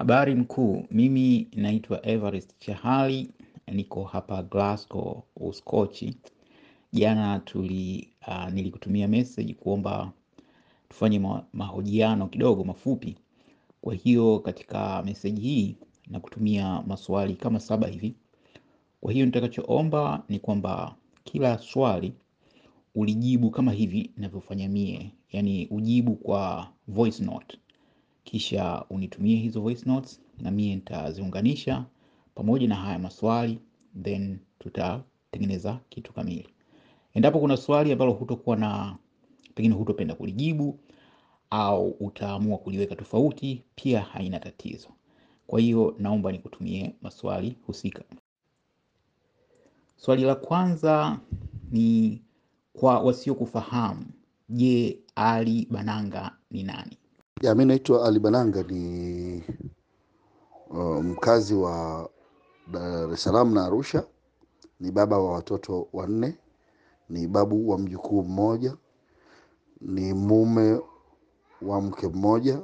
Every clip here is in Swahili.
Habari mkuu, mimi naitwa Everest Chahali, niko hapa Glasgow, Uskochi. Jana tuli uh, nilikutumia message kuomba tufanye ma mahojiano kidogo mafupi. Kwa hiyo katika message hii nakutumia maswali kama saba hivi. Kwa hiyo nitakachoomba ni kwamba kila swali ulijibu kama hivi ninavyofanya mie, yaani ujibu kwa voice note kisha unitumie hizo voice notes na mie nitaziunganisha pamoja na haya maswali then tutatengeneza kitu kamili. Endapo kuna swali ambalo hutokuwa na pengine hutopenda kulijibu au utaamua kuliweka tofauti, pia haina tatizo. Kwa hiyo naomba nikutumie maswali husika. Swali la kwanza ni kwa wasiokufahamu, je, Ali Bananga ni nani? Ya, mi naitwa Ali Bananga ni uh, mkazi wa Dar es Salaam na Arusha. Ni baba wa watoto wanne, ni babu wa mjukuu mmoja, ni mume wa mke mmoja.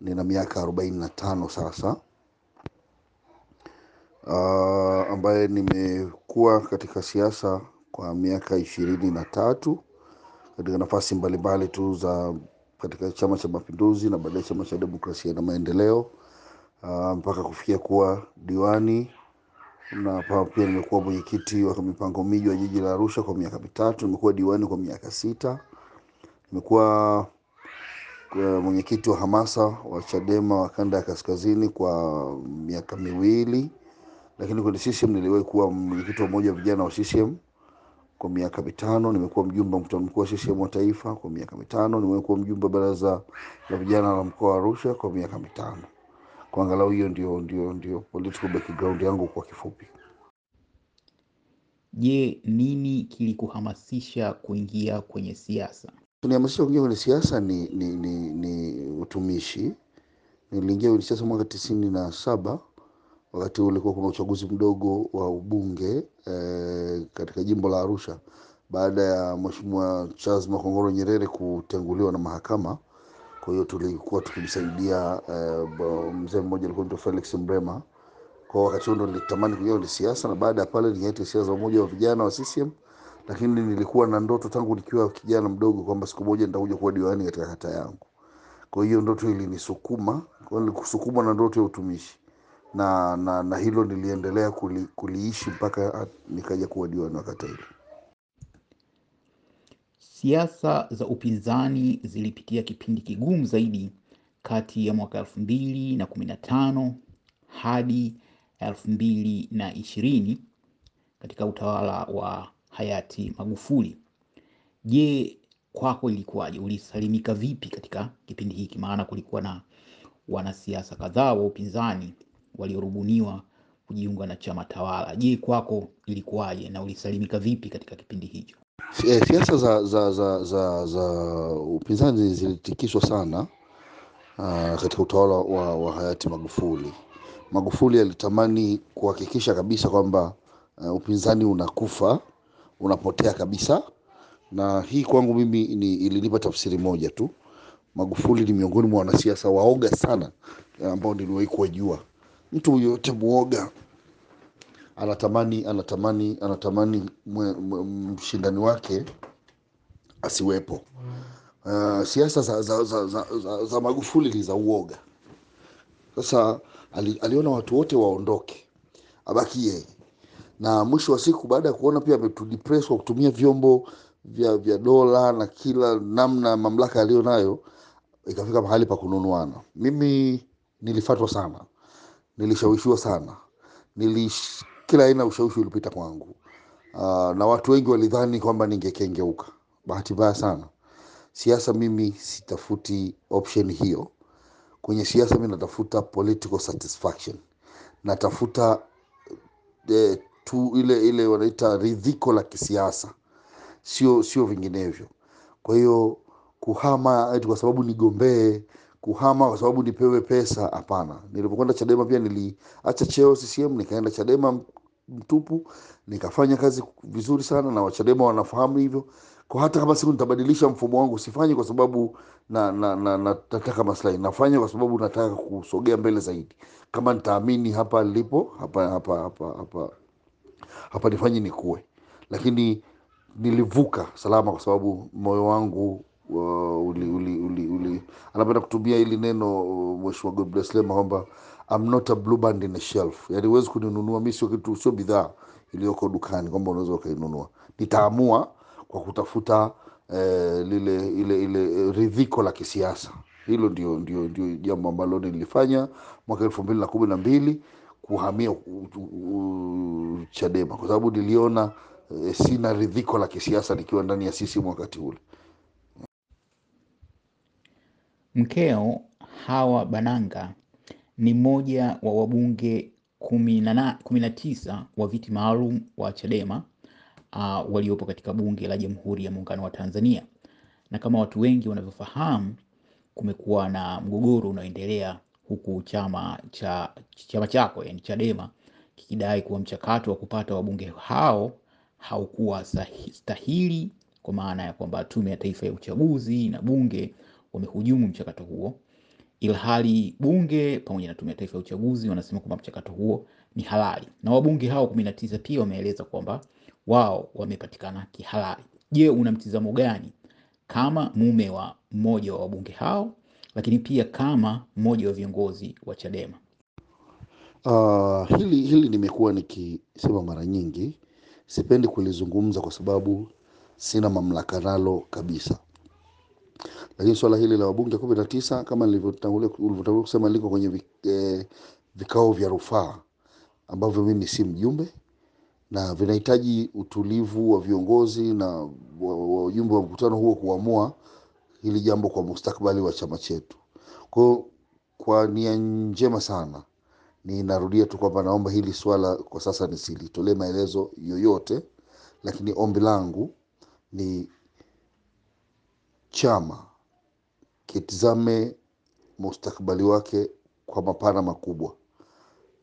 Nina miaka arobaini na tano sasa, uh, ambaye nimekuwa katika siasa kwa miaka ishirini na tatu katika nafasi mbalimbali tu za katika Chama cha Mapinduzi na baadaye Chama cha Demokrasia na Maendeleo uh, mpaka kufikia kuwa diwani na pia nimekuwa mwenyekiti wa mipango miji wa jiji la Arusha kwa miaka mitatu. Nimekuwa diwani kwa miaka sita. Nimekuwa mwenyekiti wa hamasa wa Chadema wa kanda ya kaskazini kwa miaka miwili, lakini kwenye CCM niliwahi kuwa mwenyekiti wa umoja wa vijana wa CCM kwa miaka mitano. Nimekuwa mjumbe wa mkutano mkuu wa CCM wa taifa kwa miaka mitano. nimekuwa kuwa mjumbe wa baraza la vijana la mkoa wa Arusha kwa miaka mitano. Kwa angalau hiyo ndio, ndio, ndio political background yangu kwa kifupi. Je, nini kilikuhamasisha kuingia kwenye siasa? Kunihamasisha kuingia kwenye siasa ni, ni, ni, ni utumishi. Niliingia kwenye siasa mwaka tisini na saba wakati ule ulikuwa kuna uchaguzi mdogo wa ubunge e, katika jimbo la Arusha baada ya Mheshimiwa Charles Makongoro Nyerere kutenguliwa na mahakama. Kwa hiyo tulikuwa tukimsaidia e, mzee mmoja alikuwa anaitwa Felix Mrema. Kwa wakati huo nilitamani kuingia kwenye siasa, na baada ya pale niliacha siasa za umoja wa vijana wa CCM, lakini nilikuwa na ndoto tangu nikiwa kijana mdogo kwamba siku moja nitakuja kuwa diwani katika kata yangu. Kwa hiyo ndoto ilinisukuma, hiyo na ndoto ya utumishi na, na, na hilo niliendelea kuli, kuliishi mpaka nikaja kuwa diwani wa kata ile. Siasa za upinzani zilipitia kipindi kigumu zaidi kati ya mwaka elfu mbili na kumi na tano hadi elfu mbili na ishirini katika utawala wa hayati Magufuli. Je, kwako ilikuwaje? Ulisalimika vipi katika kipindi hiki? Maana kulikuwa na wanasiasa kadhaa wa upinzani waliorubuniwa kujiunga na chama tawala. Je, kwako ilikuwaje na ulisalimika vipi katika kipindi hicho? Eh, Siasa za, za, za, za, za upinzani zilitikiswa sana uh, katika utawala wa, wa hayati Magufuli. Magufuli alitamani kuhakikisha kabisa kwamba uh, upinzani unakufa, unapotea kabisa, na hii kwangu mimi ni, ilinipa tafsiri moja tu. Magufuli ni miongoni mwa wanasiasa waoga sana eh, ambao niliwahi kuwajua. Mtu yoyote muoga anatamani anatamani anatamani mshindani wake asiwepo. Uh, siasa za, za, za, za, za, za Magufuli ni za uoga. Sasa ali, aliona watu wote waondoke, abaki yeye, na mwisho wa siku baada ya kuona pia ametudepress kwa kutumia vyombo vya, vya dola na kila namna mamlaka aliyo nayo, ikafika mahali pa kununuana. Mimi nilifatwa sana, nilishawishiwa sana, nilish, kila aina ushawishi ulipita kwangu. Uh, na watu wengi walidhani kwamba ningekengeuka. Bahati mbaya sana, siasa mimi sitafuti option hiyo. Kwenye siasa mi natafuta political satisfaction, natafuta eh, tu ile ile wanaita ridhiko la kisiasa, sio sio vinginevyo. Kwa hiyo kuhama kwa sababu nigombee, kuhama kwa sababu nipewe pesa, hapana. Nilipokwenda Chadema pia niliacha cheo CCM nikaenda Chadema mtupu, nikafanya kazi vizuri sana na Wachadema wanafahamu hivyo. kwa hata kama siku nitabadilisha mfumo wangu sifanyi kwa sababu na, na, na, na, nataka maslahi nafanya kwa sababu nataka kusogea mbele zaidi kama nitaamini hapa nilipo hapa hapa hapa hapa hapa nifanyi nikue lakini nilivuka salama kwa sababu moyo wangu uh, uli, uli, uli, uli. anapenda kutumia hili neno uh, mheshimiwa God bless Lema kwamba I'm not a blue band in a shelf yaani huwezi kuninunua mi sio kitu sio bidhaa iliyoko dukani kwamba unaweza ukainunua nitaamua kwa kutafuta eh, lile ile ile eh, ridhiko la kisiasa hilo ndio ndio ndio jambo ambalo nilifanya mwaka elfu mbili na kumi na mbili kuhamia u- u- u- Chadema kwa sababu niliona eh, sina ridhiko la kisiasa nikiwa ndani ya CCM wakati ule. Mkeo Hawa Bananga ni mmoja wa wabunge kumi na tisa wa viti maalum wa Chadema uh, waliopo katika bunge la Jamhuri ya Muungano wa Tanzania, na kama watu wengi wanavyofahamu, kumekuwa na mgogoro unaoendelea huku chama cha chama chako yani Chadema kikidai kuwa mchakato wa kupata wabunge hao haukuwa stahili, kwa maana ya kwamba Tume ya Taifa ya Uchaguzi na bunge wamehujumu mchakato huo, ilhali bunge pamoja na Tume ya Taifa ya Uchaguzi wanasema kwamba mchakato huo ni halali, na wabunge hao kumi na tisa pia wameeleza kwamba wao wamepatikana kihalali. Je, una mtizamo gani kama mume wa mmoja wa wabunge hao, lakini pia kama mmoja wa viongozi wa Chadema? Uh, hili hili nimekuwa nikisema mara nyingi, sipendi kulizungumza kwa sababu sina mamlaka nalo kabisa, lakini swala hili la wabunge kumi na tisa kama ulivyotangulia kusema liko kwenye eh, vikao vya rufaa ambavyo mimi si mjumbe na vinahitaji utulivu wa viongozi na wa- wa- wajumbe wa mkutano huo kuamua hili jambo kwa mustakabali wa chama chetu. Kwa, kwa nia njema sana ninarudia tu kwamba naomba hili swala kwa sasa nisilitolee maelezo yoyote, lakini ombi langu ni chama kitizame mustakabali wake kwa mapana makubwa.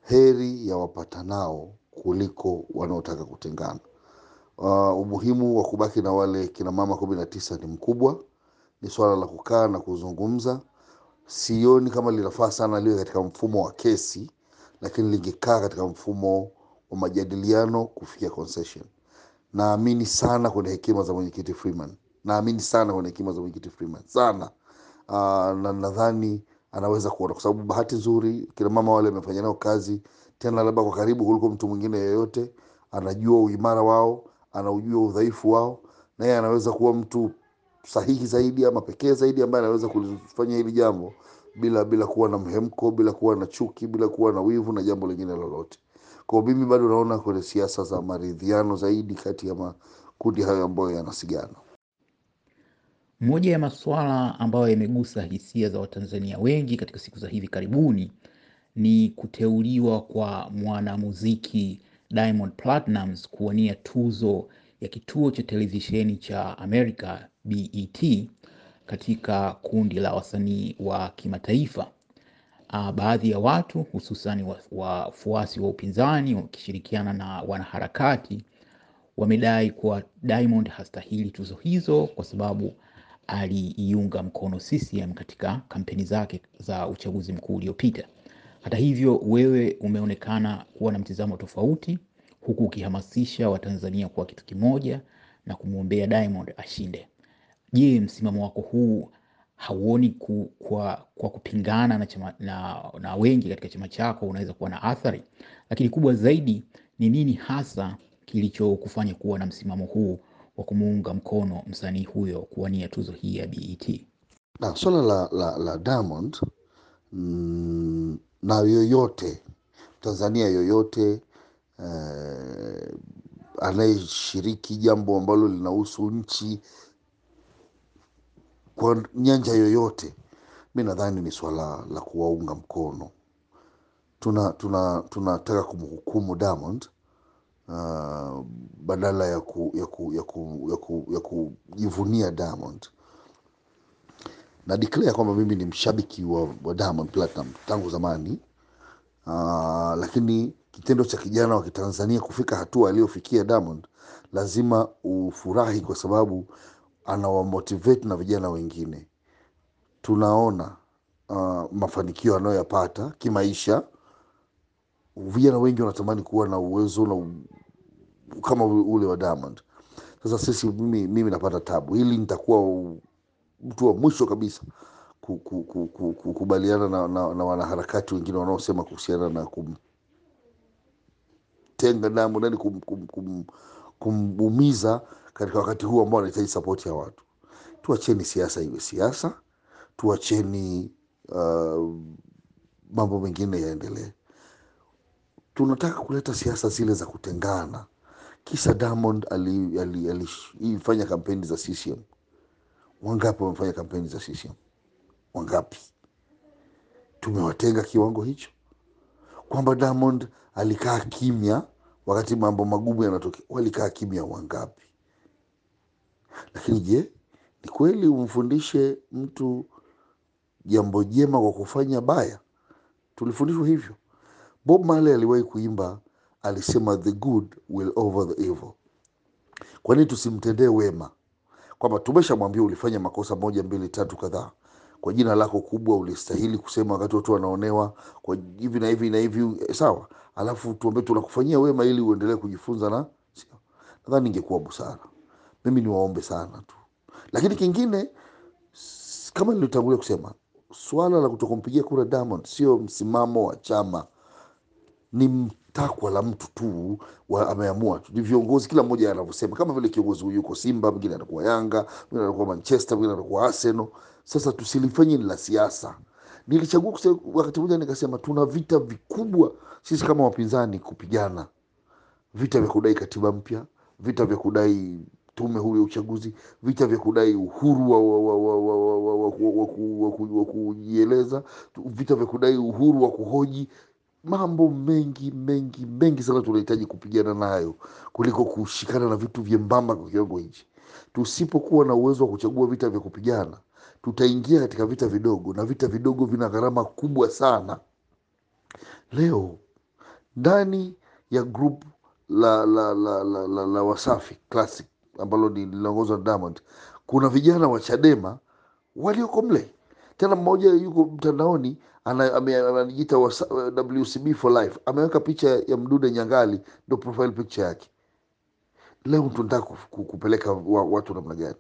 Heri ya wapatanao kuliko wanaotaka kutengana. Uh, umuhimu wa kubaki na wale kina mama kumi na tisa ni mkubwa. Ni swala la kukaa na kuzungumza. Sioni kama linafaa sana liwe katika mfumo wa kesi, lakini lingekaa katika mfumo wa majadiliano kufikia concession. Naamini sana kwenye hekima za mwenyekiti Freeman, naamini sana kwenye hekima za mwenyekiti Freeman sana. Uh, na nadhani anaweza kuona, kwa sababu bahati nzuri kina mama wale amefanya nao kazi tena labda kwa karibu kuliko mtu mwingine yeyote. Anajua uimara wao, anaujua udhaifu wao, na anaweza kuwa mtu sahihi zaidi ama pekee zaidi ambaye anaweza kulifanya hili jambo bila bila kuwa na mhemko, bila kuwa na chuki, bila kuwa na wivu na jambo lingine lolote. Kwa mimi bado naona kwenye siasa za maridhiano zaidi kati ya makundi hayo ambayo yanasigana. Moja ya masuala ambayo yamegusa hisia za Watanzania wengi katika siku za hivi karibuni ni kuteuliwa kwa mwanamuziki Diamond Platnumz kuwania tuzo ya kituo cha televisheni cha Amerika BET katika kundi la wasanii wa kimataifa. Uh, baadhi ya watu hususan wafuasi wa, wa upinzani wakishirikiana na wanaharakati wamedai kuwa Diamond hastahili tuzo hizo kwa sababu aliiunga mkono CCM katika kampeni zake za uchaguzi mkuu uliopita. Hata hivyo, wewe umeonekana kuwa na mtizamo tofauti, huku ukihamasisha Watanzania kuwa kitu kimoja na kumwombea Diamond ashinde. Je, msimamo wako huu hauoni ku, kwa, kwa kupingana na, chama, na, na wengi katika chama chako unaweza kuwa na athari? Lakini kubwa zaidi ni nini hasa kilichokufanya kuwa na msimamo huu wa kumuunga mkono msanii huyo kuwania tuzo hii ya BET? Na swala la, la, la Diamond mm, na yoyote Tanzania yoyote eh, anayeshiriki jambo ambalo linahusu nchi kwa nyanja yoyote, mi nadhani ni swala la kuwaunga mkono. Tuna tuna tunataka kumhukumu Diamond uh, badala ya ku, ya ku, ya ku, ya ku, ya kujivunia Diamond na declare kwamba mimi ni mshabiki wa, wa Diamond Platinum tangu zamani uh, lakini kitendo cha kijana wa Kitanzania kufika hatua aliyofikia Diamond lazima ufurahi, kwa sababu anawamotivate na vijana wengine. Tunaona uh, mafanikio anayoyapata kimaisha. Vijana wengi wanatamani kuwa na uwezo na kama ule wa Diamond. Sasa sisi, mimi, mimi napata tabu hili, nitakuwa mtu wa mwisho kabisa ku- ku- ku- ku- kukubaliana na, na, na wanaharakati wengine wanaosema kuhusiana na kumtenga Diamond, yani kumuumiza kum, kum, katika wakati huu ambao anahitaji sapoti ya watu. Tuacheni siasa iwe siasa, tuacheni uh, mambo mengine yaendelee. Tunataka kuleta siasa zile za kutengana. Kisa Diamond alifanya ali, ali, ali, kampeni za CCM. Wangapi wamefanya kampeni za CCM? Wangapi? Tumewatenga kiwango hicho, kwamba Diamond alikaa kimya wakati mambo magumu yanatokea. Walikaa kimya wangapi? Lakini je, ni kweli umfundishe mtu jambo jema kwa kufanya baya? Tulifundishwa hivyo. Bob Marley aliwahi kuimba, alisema the good will over the evil. Kwa tusimtendee wema? Kwamba tumeshamwambia ulifanya makosa moja mbili tatu kadhaa, kwa jina lako kubwa ulistahili kusema wakati watu wanaonewa, kwa hivi na hivi na hivi, eh, sawa. Alafu tuambie tunakufanyia wema ili uendelee kujifunza, na. Nadhani ingekuwa busara. Mimi niwaombe sana tu, lakini kingine kama nilitangulia kusema, swala la kutokumpigia kura Diamond sio msimamo wa chama ni takwa la mtu tu ameamua ni viongozi, kila mmoja anavyosema, kama vile kiongozi huyu yuko Simba, mwingine anakuwa Yanga, mwingine anakuwa Manchester, mwingine anakuwa Arsenal. Sasa tusilifanye ni la siasa. Nilichagua wakati mmoja nikasema tuna vita vikubwa sisi kama wapinzani kupigana, vita vya kudai katiba mpya, vita vya kudai tume huru ya uchaguzi, vita vya kudai uhuru wa kujieleza, vita vya kudai uhuru wa kuhoji mambo mengi mengi mengi sana tunahitaji kupigana nayo kuliko kushikana na vitu vyembamba kwa kiwango hichi. Tusipokuwa na uwezo wa kuchagua vita vya kupigana, tutaingia katika vita vidogo, na vita vidogo vina gharama kubwa sana. Leo ndani ya group la la la la, la, la Wasafi Classic ambalo linaongozwa na Diamond, kuna vijana wa Chadema walioko mle. Tena mmoja yuko mtandaoni anajiita WCB for life, ameweka picha ya Mdude Nyangali ndo profile picture yake. Leo tunataka ku- ku- kupeleka watu namna gani?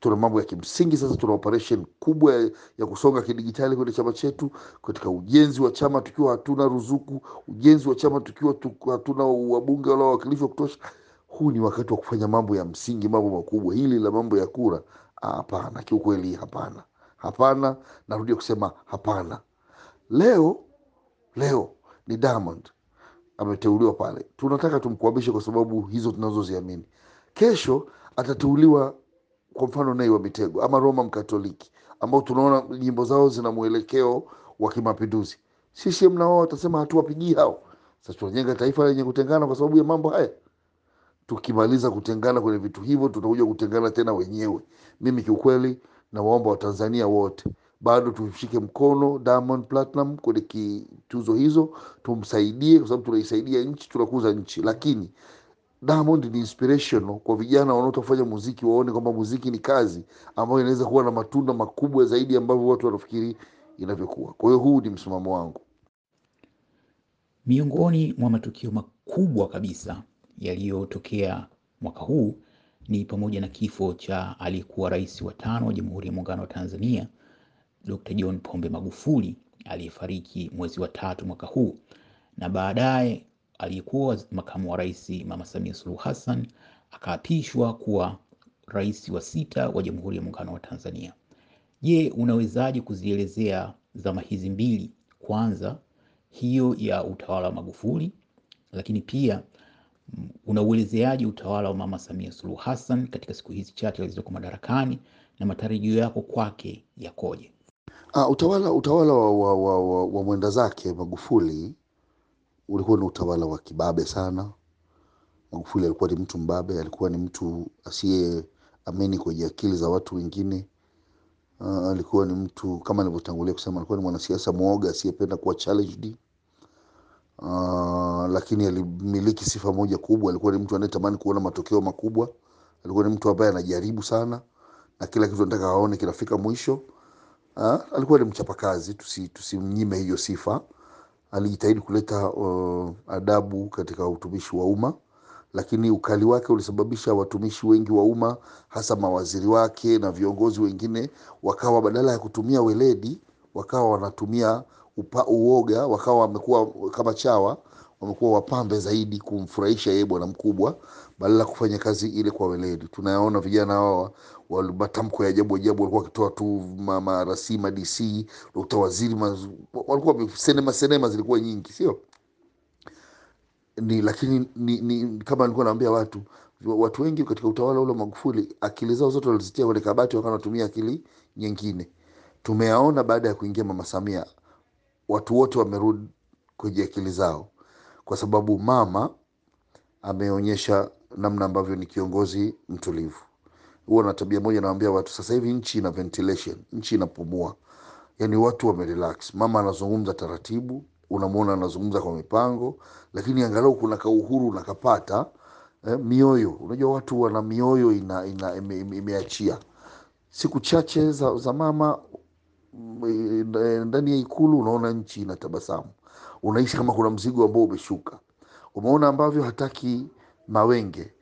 Tuna mambo ya kimsingi sasa, tuna operation kubwa ya, kusonga kidigitali kwenye chama chetu, katika ujenzi wa chama tukiwa hatuna ruzuku, ujenzi wa chama tukiwa hatuna wabunge wala wawakilishi wa kutosha. Huu ni wakati wa kufanya mambo ya msingi, mambo makubwa. Hili la mambo ya kura, hapana, kiukweli hapana, hapana. Narudia kusema hapana. Leo leo ni Diamond ameteuliwa pale, tunataka tumkuabishe kwa sababu hizo tunazoziamini. Kesho atateuliwa kwa mfano Nay wa Mitego ama Roma Mkatoliki ambao tunaona nyimbo zao zina mwelekeo wa kimapinduzi. CCM na watasema hatuwapigii hao. Sasa tunajenga taifa lenye kutengana kwa sababu ya mambo haya. Tukimaliza kutengana kwenye vitu hivyo, tutakuja kutengana tena wenyewe. Mimi kiukweli, nawaomba Watanzania wote bado tumshike mkono Diamond Platinum kwenye tuzo hizo, tumsaidie kwa sababu tunaisaidia nchi, tunakuza nchi, lakini Diamond ni inspirational kwa vijana wanaotafanya muziki, waone kwamba muziki ni kazi ambayo inaweza kuwa na matunda makubwa zaidi ambavyo watu wanafikiri inavyokuwa. Kwa hiyo huu ni msimamo wangu. Miongoni mwa matukio makubwa kabisa yaliyotokea mwaka huu ni pamoja na kifo cha aliyekuwa rais wa tano wa Jamhuri ya Muungano wa Tanzania Dr. John Pombe Magufuli aliyefariki mwezi wa tatu mwaka huu, na baadaye aliyekuwa makamu wa rais Mama Samia Suluhu Hassan akaapishwa kuwa rais wa sita wa Jamhuri ya Muungano wa Tanzania. Je, unawezaje kuzielezea zama hizi mbili? Kwanza hiyo ya utawala wa Magufuli, lakini pia mm, unauelezeaje utawala wa Mama Samia Suluhu Hassan katika siku hizi chache alizoko madarakani na matarajio yako kwake yakoje? Ah, utawala utawala wa, wa, wa, wa, wa mwenda zake Magufuli ulikuwa ni utawala wa kibabe sana. Magufuli alikuwa ni mtu mbabe, alikuwa ni mtu asiyeamini kwenye akili za watu wengine. Uh, alikuwa ni mtu kama nilivyotangulia kusema, alikuwa ni mwanasiasa mwoga asiyependa kuwa challenged. Uh, lakini alimiliki sifa moja kubwa, alikuwa ni mtu anayetamani kuona matokeo makubwa. Alikuwa ni mtu ambaye anajaribu sana, na kila kitu anataka aone kinafika mwisho. Ah, alikuwa ni mchapakazi, tusi tusimnyime hiyo sifa. Alijitahidi kuleta uh, adabu katika utumishi wa umma, lakini ukali wake ulisababisha watumishi wengi wa umma, hasa mawaziri wake na viongozi wengine, wakawa badala ya kutumia weledi, wakawa wanatumia upa, uoga, wakawa wamekuwa kama chawa, wamekuwa wapambe zaidi kumfurahisha yeye bwana mkubwa, badala ya kufanya kazi ile kwa weledi. Tunayaona vijana hawa matamko ya ajabu ajabu, walikuwa wakitoa tu ma- marasi ma DC dokta waziri walikuwa senema senema zilikuwa nyingi, sio ni lakini ni, ni, kama nilikuwa naambia watu watu wengi katika utawala ule Magufuli akili zao zote walizitia kwenye kabati, wakawa wanatumia akili nyingine. Tumeyaona baada ya kuingia Mama Samia, watu wote wamerudi kwenye akili zao, kwa sababu mama ameonyesha namna ambavyo ni kiongozi mtulivu. Huwa na tabia moja, nawaambia watu sasa hivi nchi ina ventilation, nchi inapumua, yani watu wamerelax. Mama anazungumza taratibu, unamwona anazungumza kwa mipango, lakini angalau kuna kauhuru nakapata eh, mioyo. Unajua watu wana mioyo ina, ina, ime, ime, imeachia. Siku chache za, za mama eh, ndani ya Ikulu unaona nchi inatabasamu, unaishi kama kuna mzigo ambao umeshuka. Umeona ambavyo hataki mawenge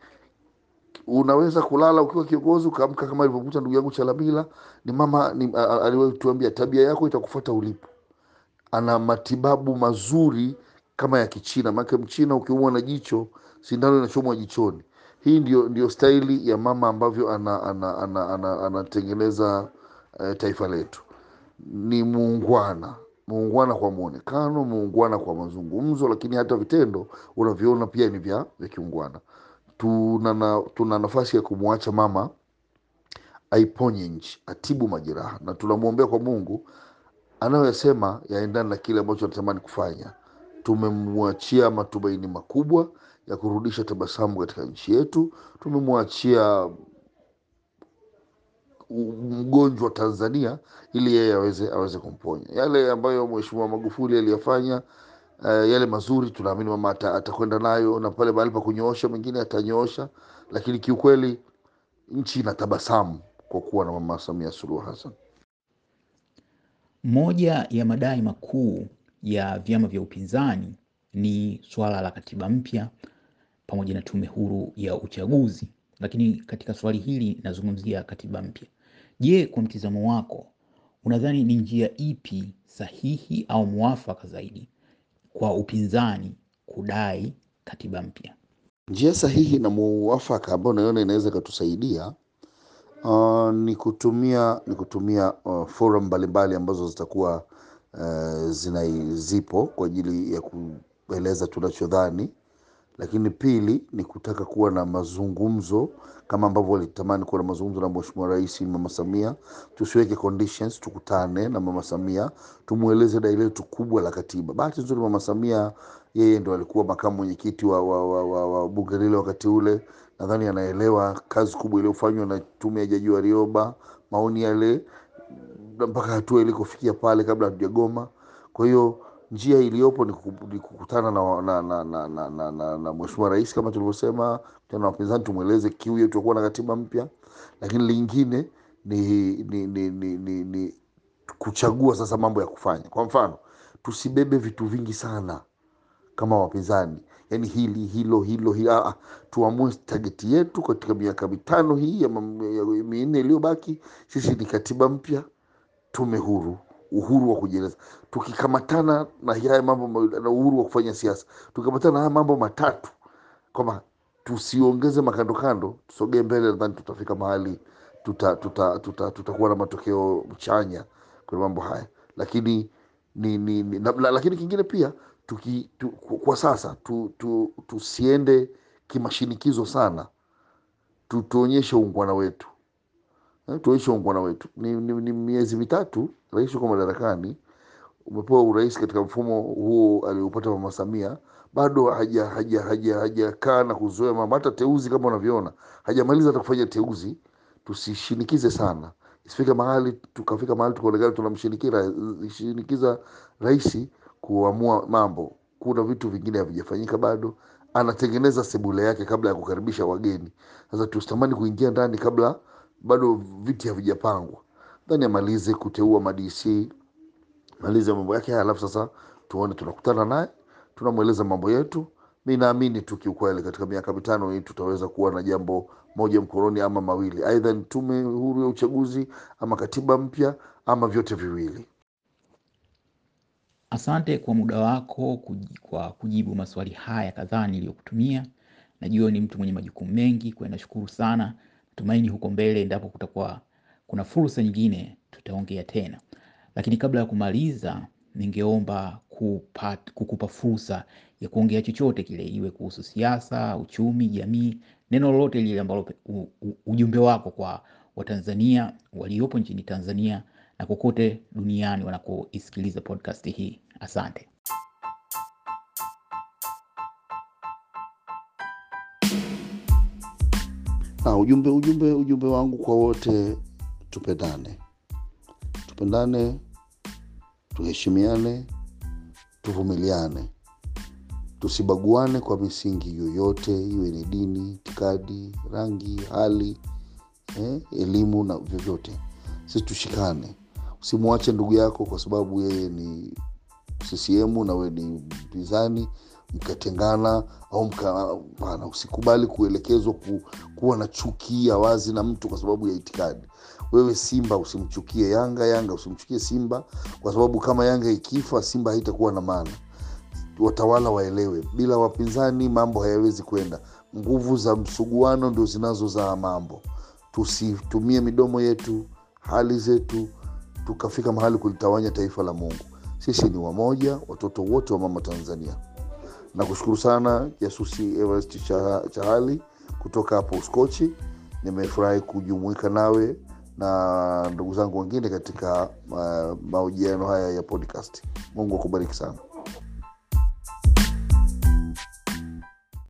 unaweza kulala ukiwa kiongozi ukaamka kama alivyokuta ndugu yangu Chalamila. Ni mama ni, a- a- aliwahi kutuambia tabia yako itakufuata ulipo. Ana matibabu mazuri kama ya Kichina, maana Mchina ukiumwa na jicho sindano inachomwa jichoni. Hii ndio, ndio staili ya mama ambavyo anatengeneza ana, ana, ana, ana, anatengeneza, eh, taifa letu. Ni muungwana muungwana kwa mwonekano, muungwana kwa mazungumzo, lakini hata vitendo unavyoona pia ni vya vya kiungwana tuna, na, tuna nafasi ya kumwacha mama aiponye nchi, atibu majeraha, na tunamwombea kwa Mungu anayoyasema yaendane na kile ambacho anatamani kufanya. Tumemwachia matumaini makubwa ya kurudisha tabasamu katika nchi yetu. Tumemwachia mgonjwa Tanzania ili yeye aweze aweze kumponya yale ambayo Mheshimiwa Magufuli aliyafanya. Uh, yale mazuri tunaamini mama atakwenda nayo, na pale mahali pa kunyoosha mengine atanyoosha, lakini kiukweli nchi inatabasamu kwa kuwa na mama Samia Suluhu Hassan. Moja ya madai makuu ya vyama vya upinzani ni swala la katiba mpya pamoja na tume huru ya uchaguzi, lakini katika swali hili nazungumzia katiba mpya. Je, kwa mtizamo wako unadhani ni njia ipi sahihi au mwafaka zaidi kwa upinzani kudai katiba mpya? Njia sahihi na mwafaka ambayo naiona inaweza ikatusaidia uh, ni kutumia ni kutumia uh, forum mbalimbali ambazo zitakuwa uh, zinazipo kwa ajili ya kueleza tunachodhani, lakini pili ni kutaka kuwa na mazungumzo kama ambavyo walitamani kuwa na mazungumzo na Mheshimiwa Rais Mama Samia. Tusiweke conditions, tukutane na Mama Samia tumweleze dai letu kubwa la katiba. Bahati nzuri Mama Samia yeye ndo alikuwa makamu mwenyekiti wa, wa, wa, wa, wa bunge lile wakati ule. Nadhani anaelewa kazi kubwa iliyofanywa na tume ya Jaji Warioba, maoni yale mpaka hatua ilikofikia pale kabla hatujagoma. Kwa hiyo njia iliyopo ni kukutana na, na, na, na, na, na, na, na Mheshimiwa Rais kama tulivyosema, na wapinzani, tumweleze kiu yetu kuwa na katiba mpya, lakini lingine ni, ni, ni, ni, ni, ni kuchagua sasa mambo ya kufanya. Kwa mfano, tusibebe vitu vingi sana kama wapinzani, yani hili hilo hilo hilo. Ah, ah, tuamue tageti yetu katika miaka mitano hii ya minne iliyobaki, sisi ni katiba mpya, tume huru, uhuru wa kujieleza. Tukikamatana na haya mambo na uhuru wa kufanya siasa, tukikamatana na haya mambo matatu, kwamba tusiongeze makandokando, tusogee mbele, nadhani tutafika mahali tuta, tuta, tuta, tutakuwa na matokeo chanya kwenye mambo haya, lakini ni, ni, ni, na, la- lakini kingine pia tuki, tu, kwa sasa tu, tu, tusiende kimashinikizo sana, tutuonyeshe uungwana wetu Eh, tuonyeshe wetu. Ni, ni, ni miezi mitatu rais uko madarakani, umepewa urais katika mfumo huo aliopata mama Samia, bado haja haja haja na kuzoea mambo. Hata teuzi kama unavyoona hajamaliza hata kufanya teuzi. Tusishinikize sana, isifike mahali tukafika mahali tukaonekana tunamshinikiza shinikiza rais kuamua mambo. Kuna vitu vingine havijafanyika bado, anatengeneza sebule yake kabla ya kukaribisha wageni. Sasa tusitamani kuingia ndani kabla bado viti havijapangwa dhani amalize kuteua madc malize mambo yake haya alafu sasa tuone tunakutana naye tunamweleza mambo yetu mi naamini tu kiukweli katika miaka mitano hii tutaweza kuwa na jambo moja mkononi ama mawili aidha ni tume huru ya uchaguzi ama katiba mpya ama vyote viwili Asante kwa muda wako kwa kujibu maswali haya kadhaa niliyokutumia. Najua ni mtu mwenye majukumu mengi, kwa nashukuru sana. Natumaini huko mbele, endapo kutakuwa kuna fursa nyingine, tutaongea tena. Lakini kabla ya kumaliza, ningeomba kupat, kukupa fursa ya kuongea chochote kile, iwe kuhusu siasa, uchumi, jamii, neno lolote lile ambalo ujumbe wako kwa Watanzania waliopo nchini Tanzania na kokote duniani wanakoisikiliza podcast hii. Asante. Na ujumbe ujumbe ujumbe wangu kwa wote tupendane. Tupendane tuheshimiane tuvumiliane. Tusibaguane kwa misingi yoyote iwe ni dini itikadi rangi hali eh, elimu na vyovyote. Sisi tushikane. Usimwache ndugu yako kwa sababu yeye ni ccm na we ni mpinzani mkatengana au mka usikubali kuelekezwa ku, kuwa na chuki ya wazi na mtu kwa sababu ya itikadi. Wewe simba usimchukie yanga yanga usimchukie simba kwa sababu kama yanga ikifa simba haitakuwa na maana. Watawala waelewe bila wapinzani mambo hayawezi kwenda. Nguvu za msuguano ndio zinazozaa mambo. Tusitumie midomo yetu hali zetu tukafika mahali kulitawanya taifa la mungu. Sisi ni wamoja watoto wote wa mama tanzania nakushukuru sana jasusi everest chahali kutoka hapo uskochi. Nimefurahi kujumuika nawe na ndugu zangu wengine katika uh, mahojiano haya ya podcast. Mungu akubariki sana